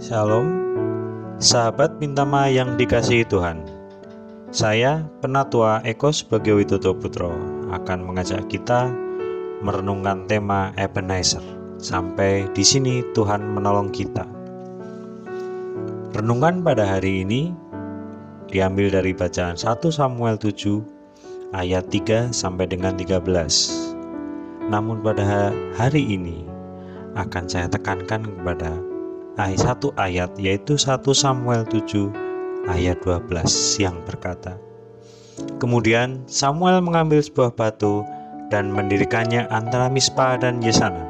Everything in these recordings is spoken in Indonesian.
Shalom, sahabat Bintama yang dikasihi Tuhan. Saya, Penatua Eko sebagai Widodo Putro, akan mengajak kita merenungkan tema Ebenezer. Sampai di sini Tuhan menolong kita. Renungan pada hari ini diambil dari bacaan 1 Samuel 7 ayat 3 sampai dengan 13. Namun pada hari ini akan saya tekankan kepada satu ayat yaitu 1 Samuel 7 ayat 12 yang berkata Kemudian Samuel mengambil sebuah batu dan mendirikannya antara Mispa dan Yesana.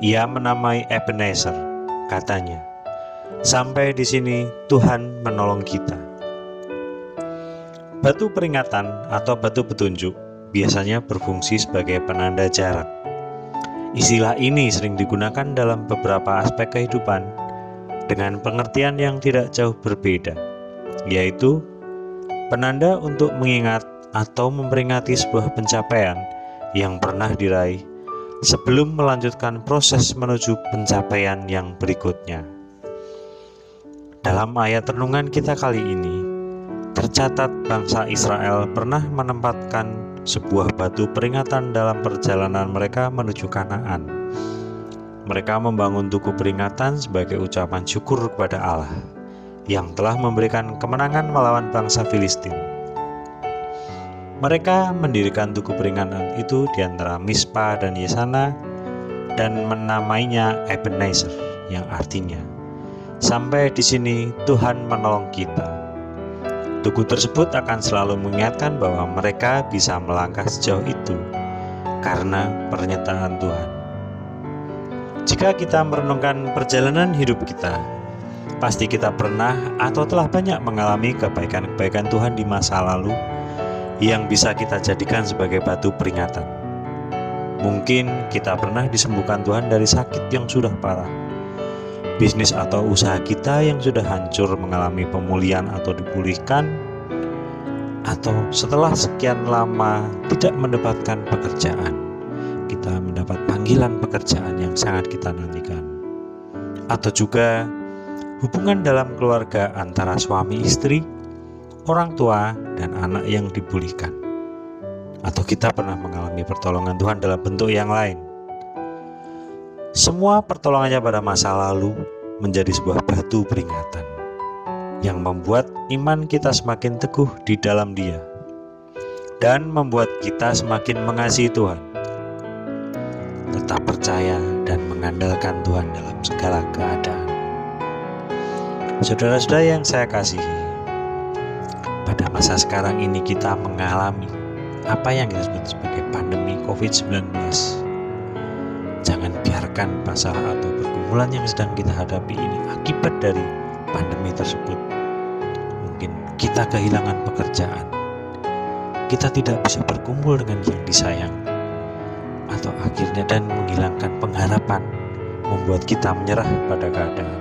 Ia menamai Ebenezer, katanya. Sampai di sini Tuhan menolong kita. Batu peringatan atau batu petunjuk biasanya berfungsi sebagai penanda jarak. Istilah ini sering digunakan dalam beberapa aspek kehidupan dengan pengertian yang tidak jauh berbeda, yaitu penanda untuk mengingat atau memperingati sebuah pencapaian yang pernah diraih sebelum melanjutkan proses menuju pencapaian yang berikutnya. Dalam ayat renungan kita kali ini, tercatat bangsa Israel pernah menempatkan sebuah batu peringatan dalam perjalanan mereka menuju Kanaan. Mereka membangun tugu peringatan sebagai ucapan syukur kepada Allah yang telah memberikan kemenangan melawan bangsa Filistin. Mereka mendirikan tugu peringatan itu di antara Mispa dan Yesana dan menamainya Ebenezer yang artinya Sampai di sini Tuhan menolong kita. Tugu tersebut akan selalu mengingatkan bahwa mereka bisa melangkah sejauh itu karena pernyataan Tuhan. Jika kita merenungkan perjalanan hidup kita, pasti kita pernah atau telah banyak mengalami kebaikan-kebaikan Tuhan di masa lalu yang bisa kita jadikan sebagai batu peringatan. Mungkin kita pernah disembuhkan Tuhan dari sakit yang sudah parah bisnis atau usaha kita yang sudah hancur mengalami pemulihan atau dipulihkan, atau setelah sekian lama tidak mendapatkan pekerjaan, kita mendapat panggilan pekerjaan yang sangat kita nantikan, atau juga hubungan dalam keluarga antara suami istri, orang tua, dan anak yang dipulihkan, atau kita pernah mengalami pertolongan Tuhan dalam bentuk yang lain semua pertolongannya pada masa lalu menjadi sebuah batu peringatan yang membuat iman kita semakin teguh di dalam Dia dan membuat kita semakin mengasihi Tuhan. Tetap percaya dan mengandalkan Tuhan dalam segala keadaan. Saudara-saudara yang saya kasihi, pada masa sekarang ini kita mengalami apa yang disebut sebagai pandemi COVID-19 Biarkan masalah atau pergumulan yang sedang kita hadapi ini akibat dari pandemi tersebut. Mungkin kita kehilangan pekerjaan, kita tidak bisa berkumpul dengan yang disayang, atau akhirnya dan menghilangkan pengharapan, membuat kita menyerah pada keadaan.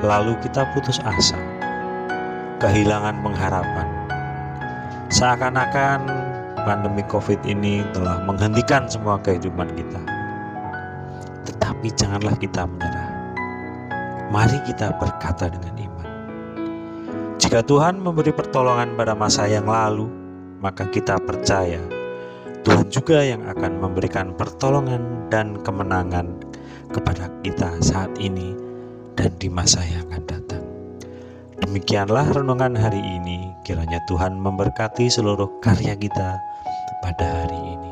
Lalu kita putus asa, kehilangan pengharapan, seakan-akan pandemi COVID ini telah menghentikan semua kehidupan kita. Tetapi janganlah kita menyerah. Mari kita berkata dengan iman. Jika Tuhan memberi pertolongan pada masa yang lalu, maka kita percaya Tuhan juga yang akan memberikan pertolongan dan kemenangan kepada kita saat ini dan di masa yang akan datang. Demikianlah renungan hari ini. Kiranya Tuhan memberkati seluruh karya kita pada hari ini.